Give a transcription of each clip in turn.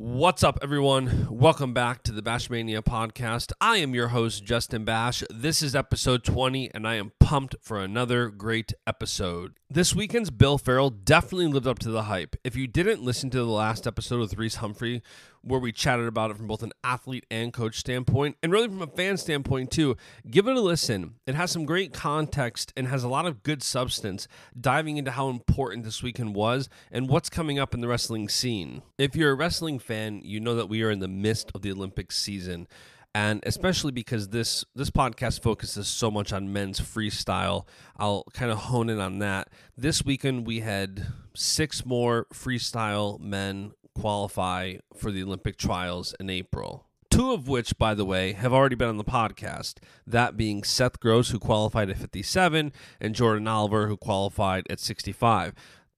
What's up, everyone? Welcome back to the Bashmania podcast. I am your host, Justin Bash. This is episode 20, and I am pumped for another great episode. This weekend's Bill Farrell definitely lived up to the hype. If you didn't listen to the last episode with Reese Humphrey, where we chatted about it from both an athlete and coach standpoint, and really from a fan standpoint too, give it a listen. It has some great context and has a lot of good substance, diving into how important this weekend was and what's coming up in the wrestling scene. If you're a wrestling fan, you know that we are in the midst of the Olympic season and especially because this this podcast focuses so much on men's freestyle i'll kind of hone in on that this weekend we had six more freestyle men qualify for the olympic trials in april. Two of which by the way have already been on the podcast. That being seth gross who qualified at 57 and jordan oliver who qualified at 65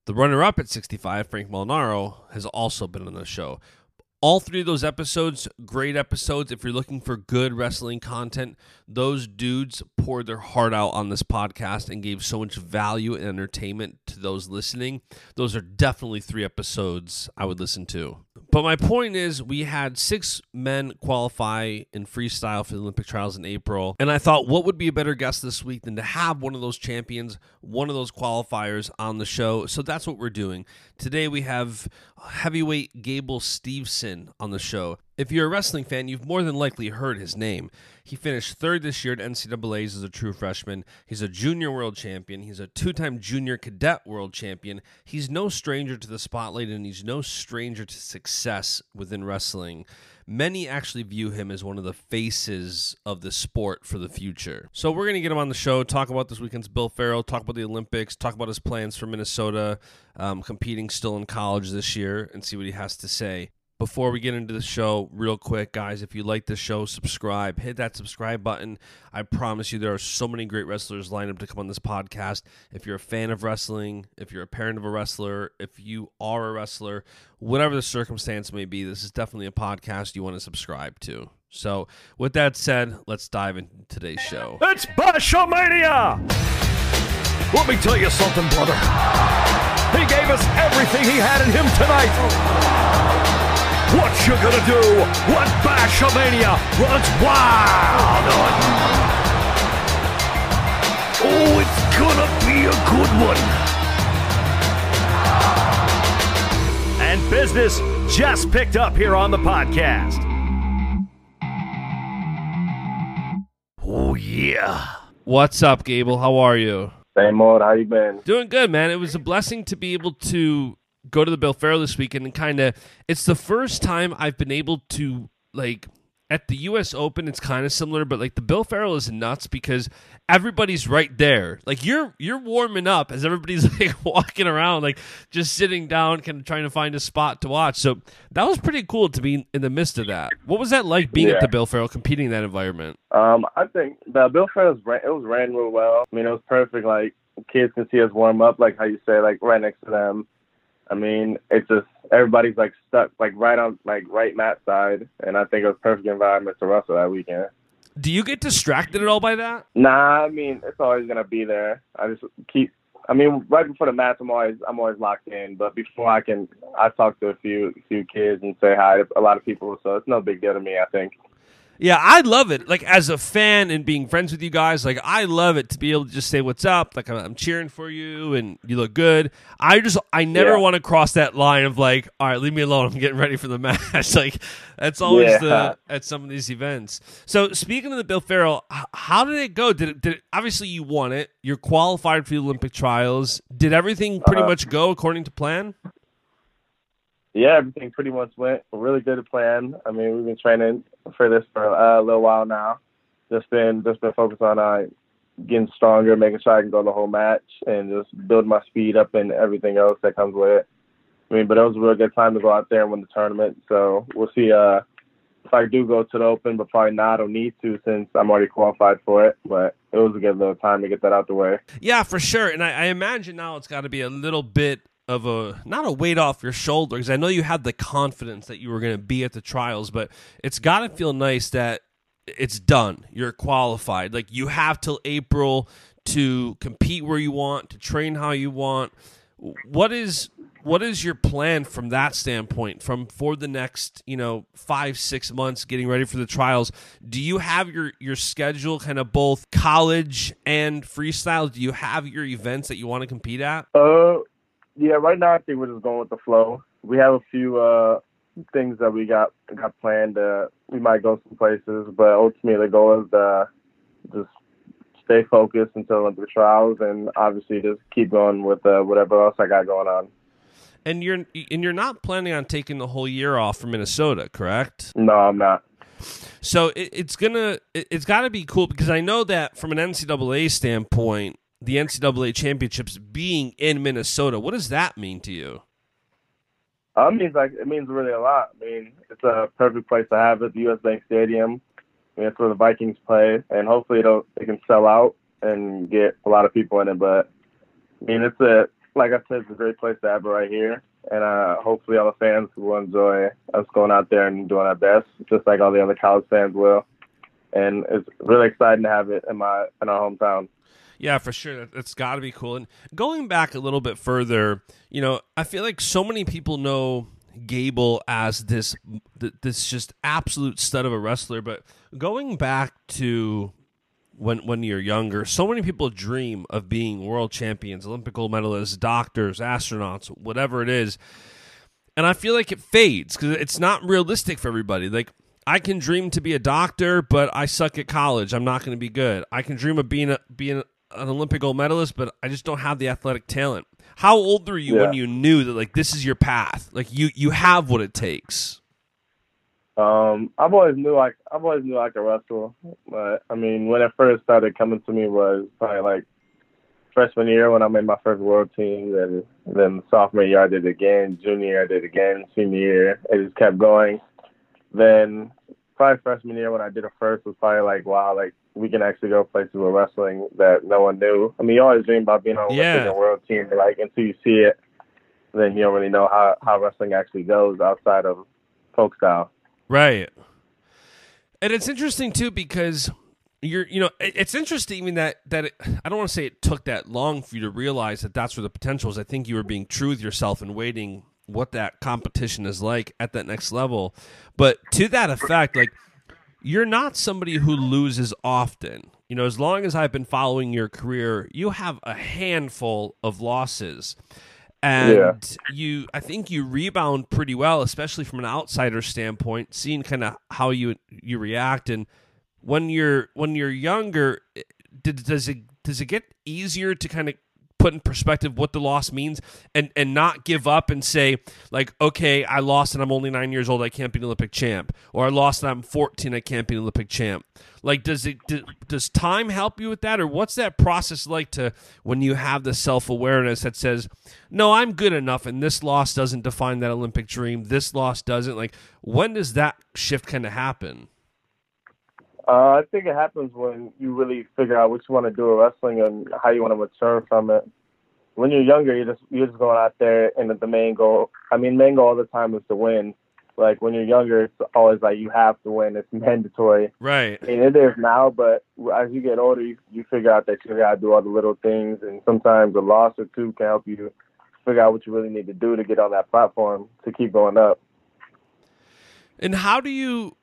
the runner-up at 65 frank molinaro has also been on the show all three of those episodes, great episodes. If you're looking for good wrestling content, those dudes poured their heart out on this podcast and gave so much value and entertainment to those listening. Those are definitely three episodes I would listen to. But my point is, we had six men qualify in freestyle for the Olympic trials in April. And I thought, what would be a better guest this week than to have one of those champions, one of those qualifiers on the show? So that's what we're doing. Today we have heavyweight Gable Steveson on the show. If you're a wrestling fan, you've more than likely heard his name. He finished third this year at NCAA's as a true freshman. He's a junior world champion. He's a two time junior cadet world champion. He's no stranger to the spotlight and he's no stranger to success within wrestling. Many actually view him as one of the faces of the sport for the future. So we're going to get him on the show, talk about this weekend's Bill Farrell, talk about the Olympics, talk about his plans for Minnesota, um, competing still in college this year, and see what he has to say before we get into the show, real quick, guys, if you like the show, subscribe. Hit that subscribe button. I promise you, there are so many great wrestlers lined up to come on this podcast. If you're a fan of wrestling, if you're a parent of a wrestler, if you are a wrestler, whatever the circumstance may be, this is definitely a podcast you want to subscribe to. So, with that said, let's dive into today's show. It's Bashamania! Let me tell you something, brother. He gave us everything he had in him tonight. What you gonna do when Bashamania runs wild on Oh, it's gonna be a good one. And business just picked up here on the podcast. Oh, yeah. What's up, Gable? How are you? Same old. How you been? Doing good, man. It was a blessing to be able to go to the Bill Farrell this weekend and kind of it's the first time I've been able to like at the US Open it's kind of similar but like the Bill Farrell is nuts because everybody's right there. Like you're you're warming up as everybody's like walking around like just sitting down kind of trying to find a spot to watch. So that was pretty cool to be in the midst of that. What was that like being Yeah. at the Bill Farrell competing in that environment? Um, I think the Bill Farrell's ran, it was ran real well. I mean, it was perfect. Like kids can see us warm up, like how you say, like right next to them. I mean, it's just everybody's like stuck, like right on, like right mat side, and I think it was perfect environment to wrestle that weekend. Do you get distracted at all by that? Nah, I mean, it's always gonna be there. I just keep. I mean, right before the match, I'm always I'm always locked in. But before I can, I talk to a few few kids and say hi to a lot of people, so it's no big deal to me. I think. Yeah, I love it. Like as a fan and being friends with you guys, like I love it to be able to just say what's up. Like I'm, I'm cheering for you and you look good. I just I never Yeah. want to cross that line of like, all right, leave me alone. I'm getting ready for the match. like that's always Yeah. the at some of these events. So speaking of the Bill Farrell, h- how did it go? Did it, did it, obviously you won it. You're qualified for the Olympic trials. Did everything pretty Uh-huh. much go according to plan? Yeah, everything pretty much went really good to plan. I mean, we've been training for this for a little while now. Just been just been focused on uh, getting stronger, making sure I can go the whole match, and just build my speed up and everything else that comes with it. I mean, but it was a real good time to go out there and win the tournament. So we'll see. Uh, if I do go to the Open, but probably not. I don't need to since I'm already qualified for it. But it was a good little time to get that out the way. Yeah, for sure. And I, I imagine now it's got to be a little bit of a not a weight off your shoulder because I know you had the confidence that you were going to be at the trials, but it's got to feel nice that it's done. You're qualified. Like you have till April to compete where you want, to train how you want. What is what is your plan from that standpoint from for the next you know five six months getting ready for the trials do you have your your schedule kind of both college and freestyle do you have your events that you want to compete at uh yeah right now i think we're just going with the flow we have a few uh things that we got got planned uh we might go some places but ultimately the goal is to just stay focused until the trials and obviously just keep going with uh, whatever else i got going on and you're and you're not planning on taking the whole year off from Minnesota, correct? No, I'm not. So it, it's gonna it, it's got to be cool because I know that from an NCAA standpoint, the NCAA championships being in Minnesota, what does that mean to you? Uh, it means like it means really a lot. I mean, it's a perfect place to have it. The U.S. Bank Stadium. I mean, it's where the Vikings play, and hopefully it'll it can sell out and get a lot of people in it. But I mean, it's a like I said, it's a great place to have it right here. And uh, hopefully all the fans will enjoy us going out there and doing our best, just like all the other college fans will. And it's really exciting to have it in my in our hometown. Yeah, for sure. That's got to be cool. And going back a little bit further, you know, I feel like so many people know Gable as this this just absolute stud of a wrestler, but going back to when when you're younger. So many people dream of being world champions, Olympic gold medalists, doctors, astronauts, whatever it is. And I feel like it fades because it's not realistic for everybody. Like I can dream to be a doctor, but I suck at college. I'm not going to be good. I can dream of being a, being an Olympic gold medalist, but I just don't have the athletic talent. How old were you yeah. when you knew that like this is your path? Like you you have what it takes. Um, I've always knew like I've always knew I could wrestle, but I mean, when it first started coming to me was probably like freshman year when I made my first world team. Then then sophomore year I did it again. Junior year I did it again. Senior year it just kept going. Then probably freshman year when I did it first was probably like wow, like we can actually go places with wrestling that no one knew. I mean, you always dream about being on yeah. a world team, but like until you see it, then you don't really know how how wrestling actually goes outside of folk style. Right. And it's interesting too because you're you know it's interesting even that that it, I don't want to say it took that long for you to realize that that's where the potential is. I think you were being true with yourself and waiting what that competition is like at that next level. But to that effect, like you're not somebody who loses often. You know, as long as I've been following your career, you have a handful of losses and yeah. you i think you rebound pretty well especially from an outsider standpoint seeing kind of how you you react and when you're when you're younger did, does it does it get easier to kind of put in perspective what the loss means and and not give up and say like okay I lost and I'm only 9 years old I can't be an Olympic champ. Or I lost and I'm 14 I can't be an Olympic champ. Like does it does time help you with that? Or what's that process like to when you have the self-awareness that says no I'm good enough and this loss doesn't define that Olympic dream this loss doesn't like when does that shift kind of happen uh, I think it happens when you really figure out what you want to do with wrestling and how you want to mature from it. When you're younger, you just you're just going out there, and the main goal. I mean, main goal all the time is to win. Like when you're younger, it's always like you have to win. It's mandatory. Right. And it is now, but as you get older, you, you figure out that you got to do all the little things, and sometimes a loss or two can help you figure out what you really need to do to get on that platform to keep going up. And how do you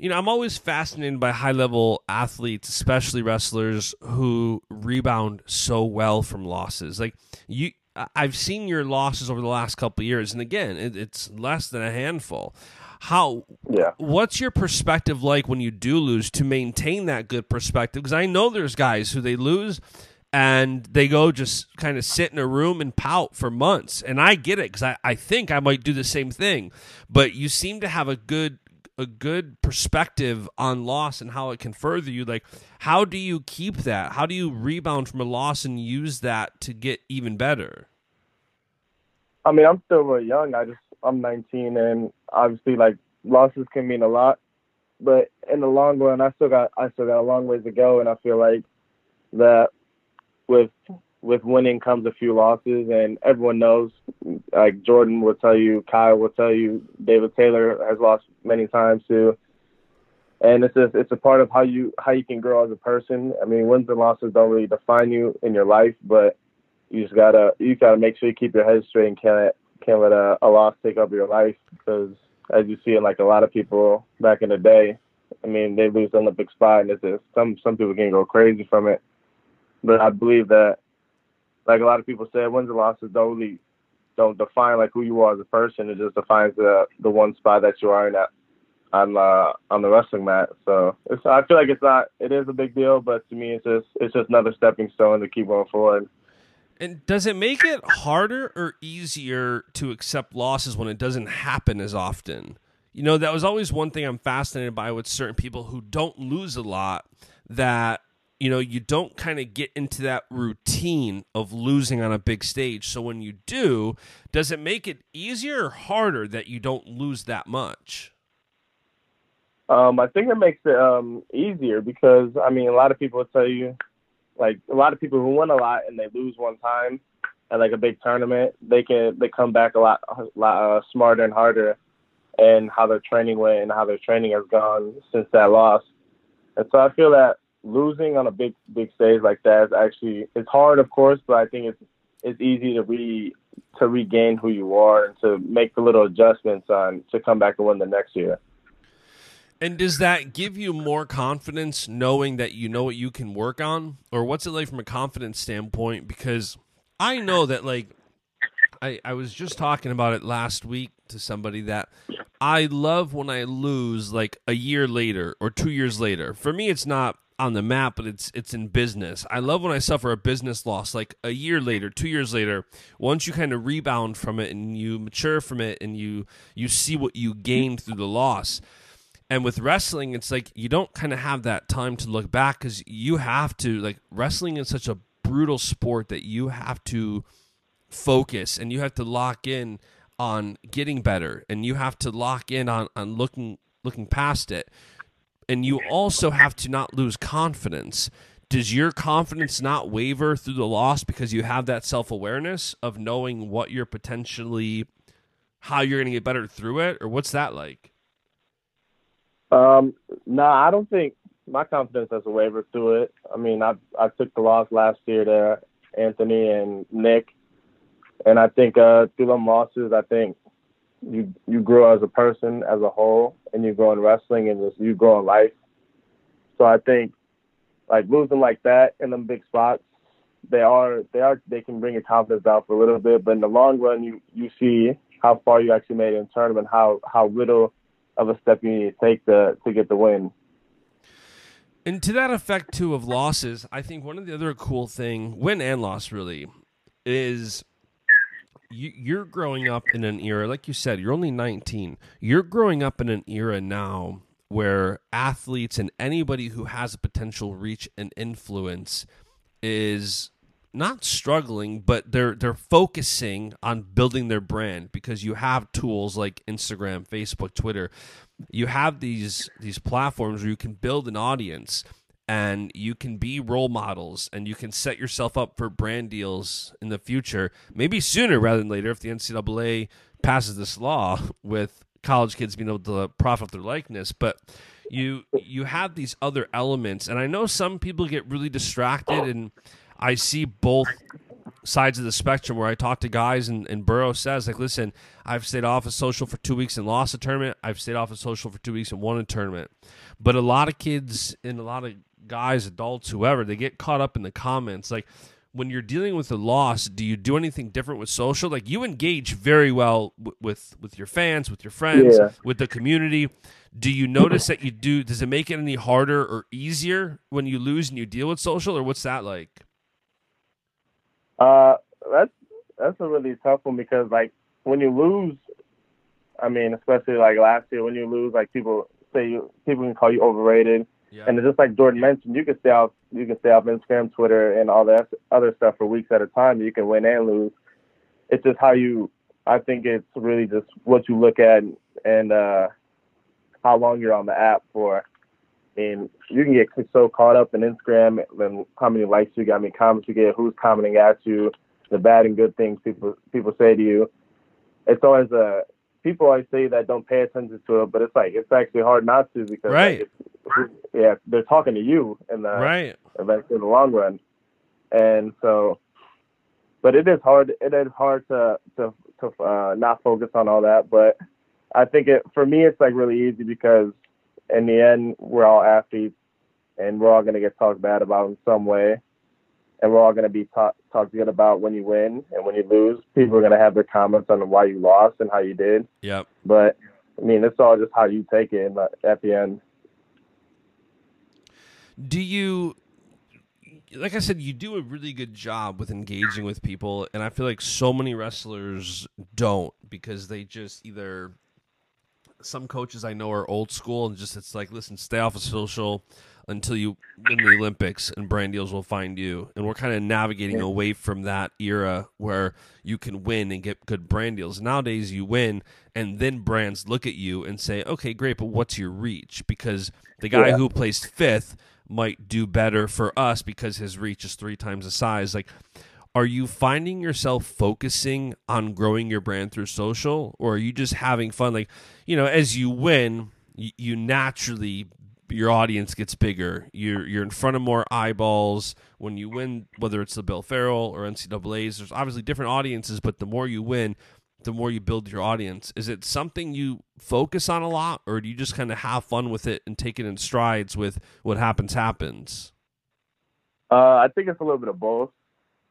you know, I'm always fascinated by high level athletes, especially wrestlers who rebound so well from losses. Like you, I've seen your losses over the last couple years, and again, it, it's less than a handful. How? Yeah. What's your perspective like when you do lose to maintain that good perspective? Because I know there's guys who they lose and they go just kind of sit in a room and pout for months. And I get it because I, I think I might do the same thing. But you seem to have a good a good perspective on loss and how it can further you like how do you keep that? How do you rebound from a loss and use that to get even better? I mean, I'm still really young. I just I'm 19, and obviously, like losses can mean a lot, but in the long run, I still got I still got a long ways to go, and I feel like that with with winning comes a few losses, and everyone knows. Like Jordan will tell you, Kyle will tell you, David Taylor has lost many times too. And it's just it's a part of how you how you can grow as a person. I mean, wins and losses don't really define you in your life, but you just gotta you gotta make sure you keep your head straight and can't can't let a, a loss take up your life because as you see in like a lot of people back in the day, I mean they lose the Olympic spot and it's just, some some people can go crazy from it. But I believe that like a lot of people said, wins and losses don't really don't define like who you are as a person. It just defines the the one spot that you are in that on uh, on the wrestling mat. So it's, I feel like it's not. It is a big deal, but to me, it's just it's just another stepping stone to keep going forward. And does it make it harder or easier to accept losses when it doesn't happen as often? You know, that was always one thing I'm fascinated by with certain people who don't lose a lot. That you know, you don't kind of get into that routine of losing on a big stage. So when you do, does it make it easier or harder that you don't lose that much? Um, I think it makes it um, easier because I mean, a lot of people tell you, like a lot of people who win a lot and they lose one time at like a big tournament, they can they come back a lot, a lot uh, smarter and harder, and how their training went and how their training has gone since that loss. And so I feel that losing on a big big stage like that is actually it's hard, of course, but I think it's it's easy to re to regain who you are and to make the little adjustments on to come back and win the next year. And does that give you more confidence knowing that you know what you can work on? Or what's it like from a confidence standpoint? Because I know that, like, I, I was just talking about it last week to somebody that I love when I lose like a year later or two years later. For me, it's not on the map, but it's it's in business. I love when I suffer a business loss, like a year later, two years later. Once you kind of rebound from it and you mature from it, and you you see what you gained through the loss. And with wrestling, it's like you don't kind of have that time to look back because you have to like wrestling is such a brutal sport that you have to focus and you have to lock in on getting better and you have to lock in on, on looking looking past it and you also have to not lose confidence. Does your confidence not waver through the loss because you have that self-awareness of knowing what you're potentially how you're going to get better through it or what's that like? Um, no, nah, I don't think my confidence has wavered through it. I mean, I I took the loss last year to Anthony and Nick, and I think uh, through them losses, I think you you grow as a person as a whole, and you grow in wrestling, and just you grow in life. So I think like losing like that in them big spots, they are they are they can bring your confidence down for a little bit, but in the long run, you you see how far you actually made in tournament, how how little of a step you need to take to to get the win. And to that effect too of losses, I think one of the other cool thing, win and loss really, is you, you're growing up in an era, like you said, you're only 19. You're growing up in an era now where athletes and anybody who has a potential reach and influence is not struggling, but they're they're focusing on building their brand because you have tools like Instagram, Facebook, Twitter. You have these these platforms where you can build an audience and you can be role models and you can set yourself up for brand deals in the future, maybe sooner rather than later if the NCAA passes this law with college kids being able to profit their likeness. But you you have these other elements, and I know some people get really distracted and I see both sides of the spectrum where I talk to guys and, and Burroughs says, like, listen, I've stayed off of social for two weeks and lost a tournament. I've stayed off of social for two weeks and won a tournament. But a lot of kids and a lot of guys, adults, whoever, they get caught up in the comments. Like, when you're dealing with a loss, do you do anything different with social? Like you engage very well w- with with your fans, with your friends, yeah. with the community. Do you notice that you do? Does it make it any harder or easier when you lose and you deal with social, or what's that like? Uh, that's that's a really tough one because like when you lose, I mean, especially like last year when you lose, like people say you people can call you overrated, yeah. and just like Jordan mentioned, you can stay off you can stay off Instagram, Twitter, and all that other stuff for weeks at a time. You can win and lose. It's just how you I think it's really just what you look at and uh, how long you're on the app for. I mean, you can get so caught up in Instagram and how many likes you get, how many comments you get, who's commenting at you, the bad and good things people people say to you. It's always a uh, people always say that don't pay attention to it, but it's like it's actually hard not to because right. Like, yeah, they're talking to you in the right eventually in the long run, and so. But it is hard. It is hard to to to uh, not focus on all that. But I think it for me, it's like really easy because in the end, we're all athletes, and we're all gonna get talked bad about in some way and we're all going to be talk, talked good about when you win and when you lose. People are going to have their comments on why you lost and how you did. Yep. But I mean, it's all just how you take it at the end. Do you, like I said, you do a really good job with engaging with people, and I feel like so many wrestlers don't because they just either. Some coaches I know are old school and just it's like, listen, stay off of social until you win the Olympics and brand deals will find you. And we're kind of navigating away from that era where you can win and get good brand deals. Nowadays, you win and then brands look at you and say, okay, great, but what's your reach? Because the guy yeah. who placed fifth might do better for us because his reach is three times the size. Like, are you finding yourself focusing on growing your brand through social or are you just having fun? Like, you know, as you win, you naturally your audience gets bigger. You're you're in front of more eyeballs when you win, whether it's the Bill Farrell or NCAA's. There's obviously different audiences, but the more you win, the more you build your audience. Is it something you focus on a lot, or do you just kind of have fun with it and take it in strides with what happens happens? Uh, I think it's a little bit of both.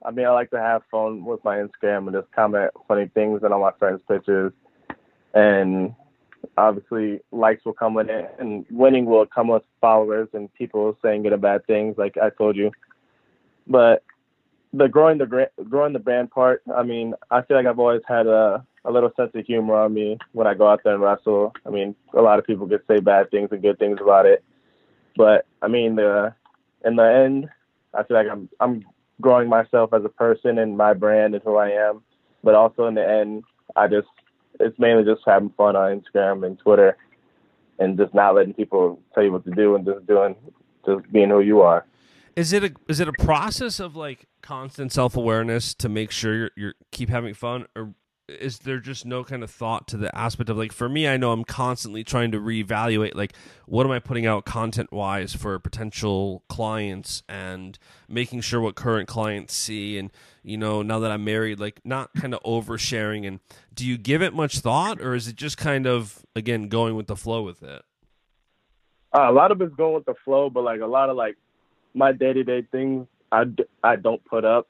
I mean, I like to have fun with my Instagram and just comment funny things on all my friends' pictures, and obviously likes will come with it and winning will come with followers and people saying good and bad things like I told you. But the growing the growing the brand part, I mean, I feel like I've always had a a little sense of humor on me when I go out there and wrestle. I mean, a lot of people could say bad things and good things about it, but I mean, the in the end, I feel like I'm I'm growing myself as a person and my brand and who I am. But also in the end, I just it's mainly just having fun on Instagram and Twitter, and just not letting people tell you what to do and just doing, just being who you are. Is it a is it a process of like constant self awareness to make sure you're, you're keep having fun, or is there just no kind of thought to the aspect of like for me i know i'm constantly trying to reevaluate like what am i putting out content wise for potential clients and making sure what current clients see and you know now that i'm married like not kind of oversharing and do you give it much thought or is it just kind of again going with the flow with it? Uh, a lot of it's going with the flow but like a lot of like my day-to-day things i, I don't put up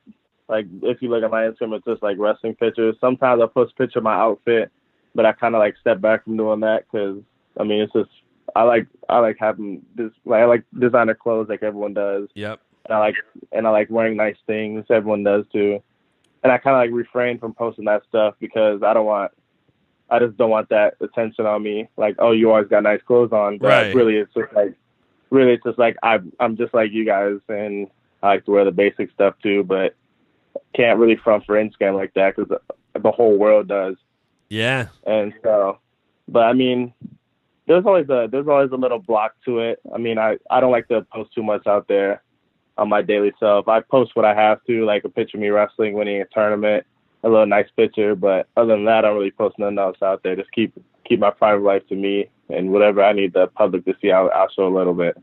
like if you look at my Instagram, it's just like wrestling pictures. Sometimes I post a picture of my outfit, but I kind of like step back from doing that because I mean it's just I like I like having this like I like designer clothes like everyone does. Yep. And I like and I like wearing nice things. Everyone does too. And I kind of like refrain from posting that stuff because I don't want I just don't want that attention on me. Like, oh, you always got nice clothes on, but right. really, it's just like, really, it's just like I'm I'm just like you guys, and I like to wear the basic stuff too. But can't really front for Instagram like that because the, the whole world does. Yeah. And so, but I mean, there's always a there's always a little block to it. I mean, I I don't like to post too much out there on my daily self. I post what I have to, like a picture of me wrestling, winning a tournament, a little nice picture. But other than that, I don't really post nothing else out there. Just keep keep my private life to me, and whatever I need the public to see, I'll, I'll show a little bit.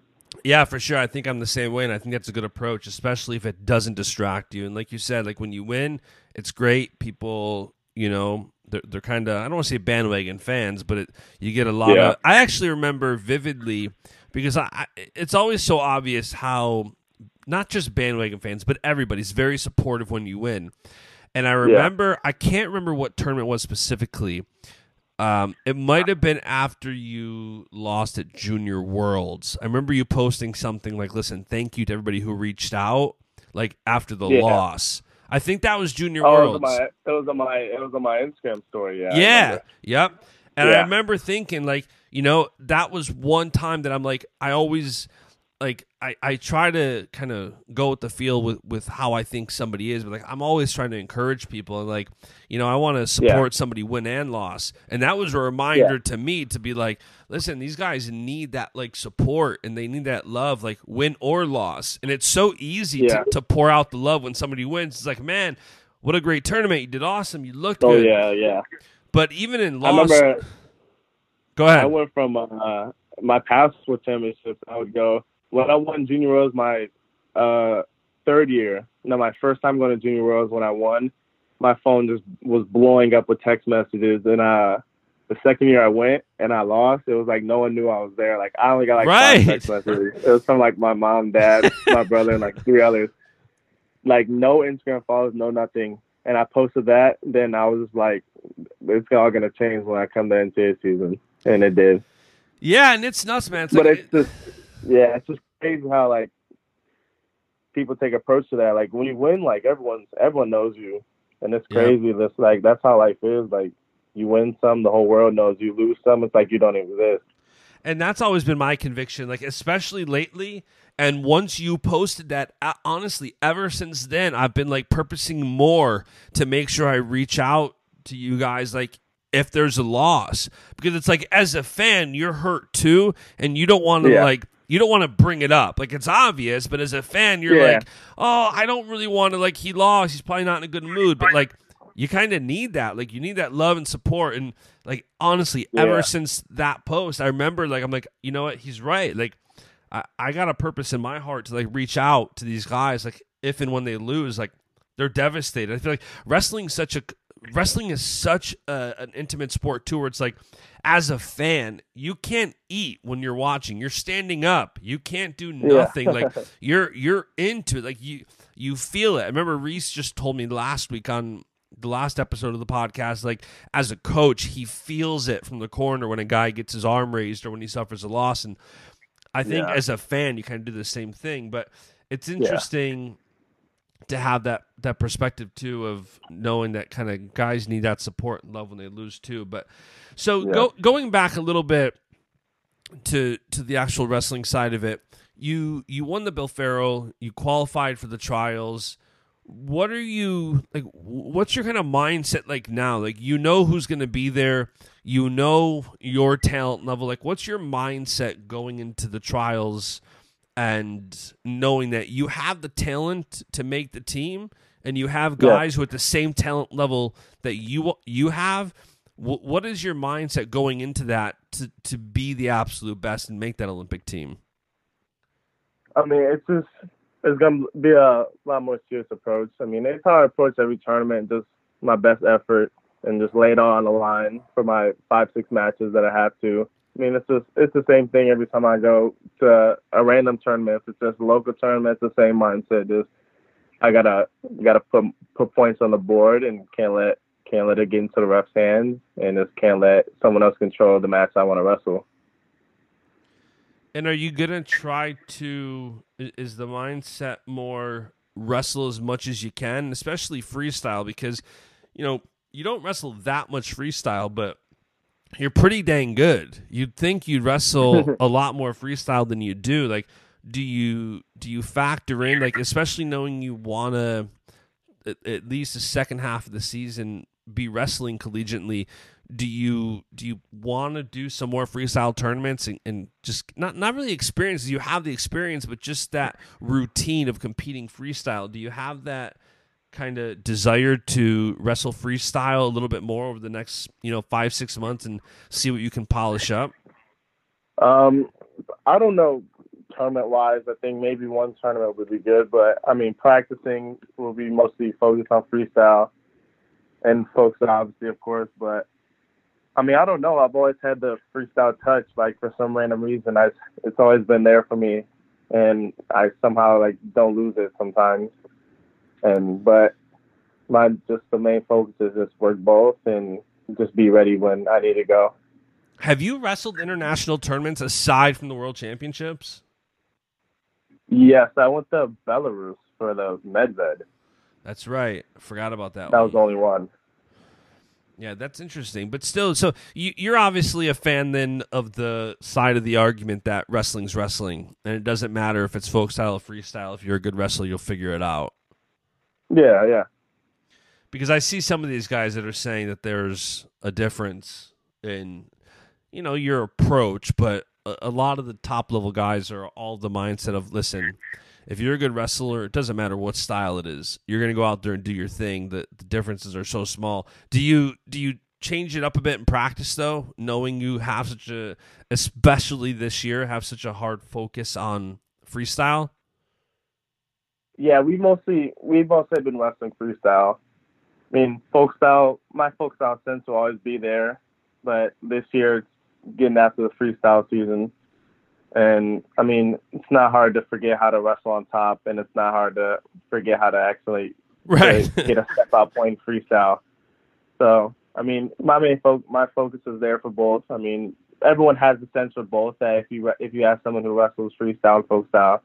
Yeah, for sure. I think I'm the same way, and I think that's a good approach, especially if it doesn't distract you. And like you said, like when you win, it's great. People, you know, they're, they're kind of I don't want to say bandwagon fans, but it, you get a lot yeah. of. I actually remember vividly because I, I, it's always so obvious how not just bandwagon fans, but everybody's very supportive when you win. And I remember, yeah. I can't remember what tournament was specifically, um, it might have been after you lost at Junior Worlds. I remember you posting something like, "Listen, thank you to everybody who reached out." Like after the yeah. loss, I think that was Junior oh, Worlds. It was, my, it was on my it was on my Instagram story. Yeah. Yeah. Yep. And yeah. I remember thinking, like, you know, that was one time that I'm like, I always like I, I try to kind of go with the feel with, with how I think somebody is, but like I'm always trying to encourage people and like, you know, I want to support yeah. somebody win and loss. And that was a reminder yeah. to me to be like, listen, these guys need that like support and they need that love, like win or loss. And it's so easy yeah. to, to pour out the love when somebody wins. It's like, man, what a great tournament. You did awesome. You looked good. oh, good. yeah, yeah. But even in loss, remember, go ahead. I went from uh, my past with championships. I would go when I won Junior Worlds my uh, third year. No, my first time going to Junior Worlds when I won, my phone just was blowing up with text messages. And uh, the second year I went and I lost, it was like no one knew I was there. Like I only got like right. five text messages. It was from like my mom, dad, my brother, and like three others. Like no Instagram followers, no nothing. And I posted that. Then I was just like, it's all gonna change when I come to NCAA season, and it did. Yeah, and it's nuts, man. It's but like, it's just yeah, it's just crazy how like people take approach to that. Like when you win, like everyone's everyone knows you, and it's crazy. Yeah. That's like that's how life is. Like you win some, the whole world knows. You lose some, it's like you don't exist. And that's always been my conviction. Like especially lately. And once you posted that, honestly, ever since then, I've been like purposing more to make sure I reach out to you guys. Like if there's a loss because it's like as a fan you're hurt too and you don't want to yeah. like you don't want to bring it up. Like it's obvious, but as a fan, you're yeah. like, oh, I don't really want to. Like he lost, he's probably not in a good mood. But like you kind of need that. Like you need that love and support. And like honestly, yeah. ever since that post, I remember like I'm like, you know what? He's right. Like I, I got a purpose in my heart to like reach out to these guys. Like if and when they lose, like they're devastated. I feel like wrestling's such a wrestling is such a, an intimate sport too where it's like as a fan you can't eat when you're watching. You're standing up. You can't do nothing. Yeah. like you're you're into it. Like you you feel it. I remember reese just told me last week on the last episode of the podcast like as a coach he feels it from the corner when a guy gets his arm raised or when he suffers a loss. And i think yeah. as a fan you kind of do the same thing. But it's interesting to have that that perspective too of knowing that kind of guys need that support and love when they lose too. But so yeah. go, going back a little bit to to the actual wrestling side of it, you you won the Bill Farrell, you qualified for the trials. What are you like? What's your kind of mindset like now? Like you know who's going to be there, you know your talent level. Like what's your mindset going into the trials? And knowing that you have the talent to make the team and you have guys yeah. with the same talent level that you you have what is your mindset going into that to, to be the absolute best and make that Olympic team? I mean, it's just it's gonna be a lot more serious approach. I mean, it's how I approach every tournament, just my best effort and just lay it all on the line for my five six matches that I have to. I mean, it's just it's the same thing every time I go to a random tournament. If it's just local tournament, it's the same mindset. Just I gotta gotta put put points on the board and can't let can't let it get into the ref's hands and just can't let someone else control the match I want to wrestle. And are you gonna try to? Is the mindset more wrestle as much as you can, especially freestyle? Because you know you don't wrestle that much freestyle, but you're pretty dang good. You'd think you'd wrestle a lot more freestyle than you do. Like, do you do you factor in like, especially knowing you want to at, at least the second half of the season be wrestling collegiately? Do you do you want to do some more freestyle tournaments and, and just not not really experience? You have the experience, but just that routine of competing freestyle. Do you have that? Kind of desire to wrestle freestyle a little bit more over the next you know five six months and see what you can polish up? Um, I don't know tournament wise. I think maybe one tournament would be good, but I mean practicing will be mostly focused on freestyle and folks obviously of course, but. I mean, I don't know. I've always had the freestyle touch. Like for some random reason, I it's always been there for me, and I somehow like don't lose it sometimes and but my just the main focus is just work both and just be ready when I need to go. Have you wrestled international tournaments aside from the World Championships? Yes, I went to Belarus for the Medved. That's right. Forgot about that. That one. was the only one. Yeah, that's interesting. But still, so you, you're obviously a fan then of the side of the argument that wrestling's wrestling, and it doesn't matter if it's folk style or freestyle. If you're a good wrestler, you'll figure it out. Yeah, yeah. Because I see some of these guys that are saying that there's a difference in, you know, your approach, but a, a lot of the top level guys are all the mindset of listen. If you're a good wrestler, it doesn't matter what style it is. You're going to go out there and do your thing. The, the differences are so small. Do you do you change it up a bit in practice though, knowing you have such a especially this year have such a hard focus on freestyle? Yeah, we mostly we've mostly been wrestling freestyle. I mean, folk style. My folk style sense will always be there, but this year it's getting after the freestyle season. And I mean, it's not hard to forget how to wrestle on top, and it's not hard to forget how to actually Right. get a step out point freestyle. So, I mean, my main fo- my focus is there for both. I mean, everyone has a sense for both. That if you re- if you ask someone who wrestles freestyle and folk style,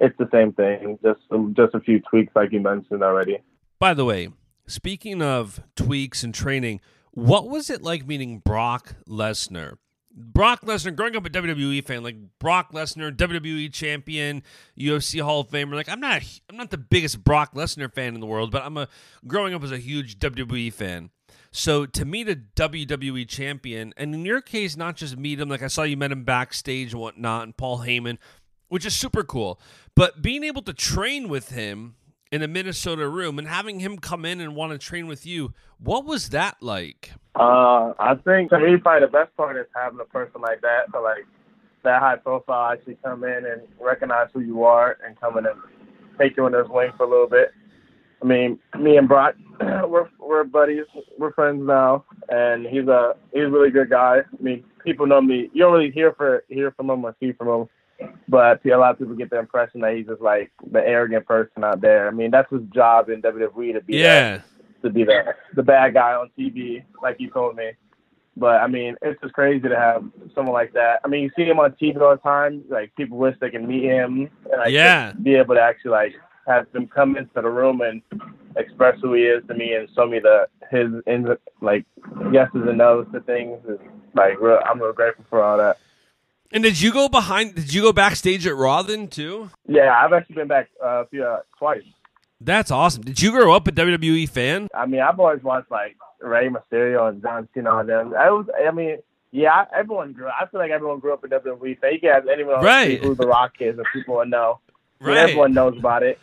it's the same thing, just just a few tweaks, like you mentioned already. By the way, speaking of tweaks and training, what was it like meeting Brock Lesnar? Brock Lesnar, growing up a WWE fan, like Brock Lesnar, WWE champion, UFC Hall of Famer. Like I'm not, I'm not the biggest Brock Lesnar fan in the world, but I'm a growing up as a huge WWE fan. So to meet a WWE champion, and in your case, not just meet him, like I saw you met him backstage and whatnot, and Paul Heyman, which is super cool. But being able to train with him in a Minnesota room and having him come in and want to train with you, what was that like? Uh, I think to me, probably the best part is having a person like that, so like that high profile, actually come in and recognize who you are and come in and take you in his wing for a little bit. I mean, me and Brock, we're we're buddies, we're friends now, and he's a he's a really good guy. I mean, people know me. You don't really hear for hear from him or see from him, but see, a lot of people get the impression that he's just like the arrogant person out there. I mean, that's his job in WWE to be Yeah. to be the the bad guy on TV, like you told me. But I mean, it's just crazy to have someone like that. I mean, you see him on TV all the time. Like people wish they can meet him and like Yeah. be able to actually like have him come into the room and express who he is to me and show me the his in like yeses and nos to things. Is like real, I'm real grateful for all that. And did you go behind? Did you go backstage at Raw then too? Yeah, I've actually been back uh, a few uh, twice. That's awesome. Did you grow up a WWE fan? I mean, I've always watched like Rey Mysterio and John Cena and them. I was, I mean, yeah, everyone grew. I feel like everyone grew up in WWE. So you can ask anyone Right. who The Rock is, and people will know. Right. everyone knows about it.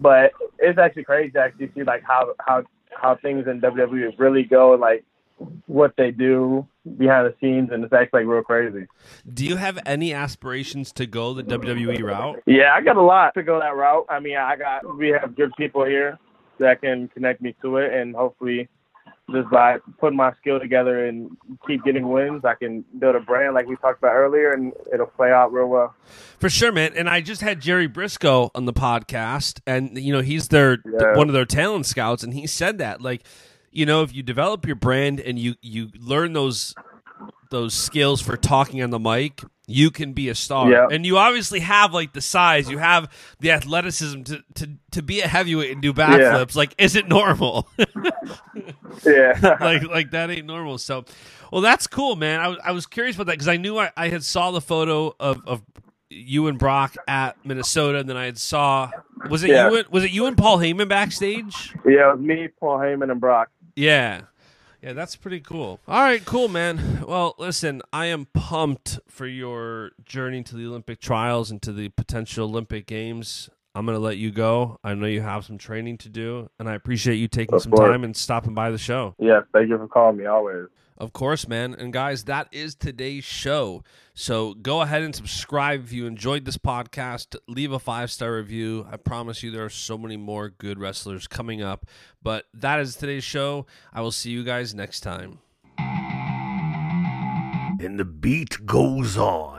But it's actually crazy to actually see like how how how things in WWE really go and like what they do behind the scenes, and it's actually like real crazy. Do you have any aspirations to go the WWE route? Yeah, I got a lot to go that route. I mean, I got we have good people here that can connect me to it, and hopefully, just by putting my skill together and keep getting wins, I can build a brand like we talked about earlier, and it'll play out real well. For sure, man. And I just had Jerry Brisco on the podcast, and you know he's their Yeah. one of their talent scouts, and he said that like, you know, if you develop your brand and you you learn those those skills for talking on the mic, you can be a star. Yeah. And you obviously have like the size, you have the athleticism to to, to be a heavyweight and do backflips. Like, is it normal? Yeah, like like that ain't normal. So, well, that's cool, man. I was I was curious about that because I knew I, I had saw the photo of of you and Brock at Minnesota, and then I had saw was it Yeah. you and, was it you and Paul Heyman backstage? yeah, it was me, Paul Heyman, and Brock. Yeah. Yeah, that's pretty cool. All right, cool, man. Well, listen, I am pumped for your journey to the Olympic trials and to the potential Olympic Games. I'm going to let you go. I know you have some training to do, and I appreciate you taking Of some course. time and stopping by the show. Yeah, thank you for calling me always. Of course, man. And guys, that is today's show. So go ahead and subscribe if you enjoyed this podcast. Leave a five star review. I promise you there are so many more good wrestlers coming up. But that is today's show. I will see you guys next time. And the beat goes on.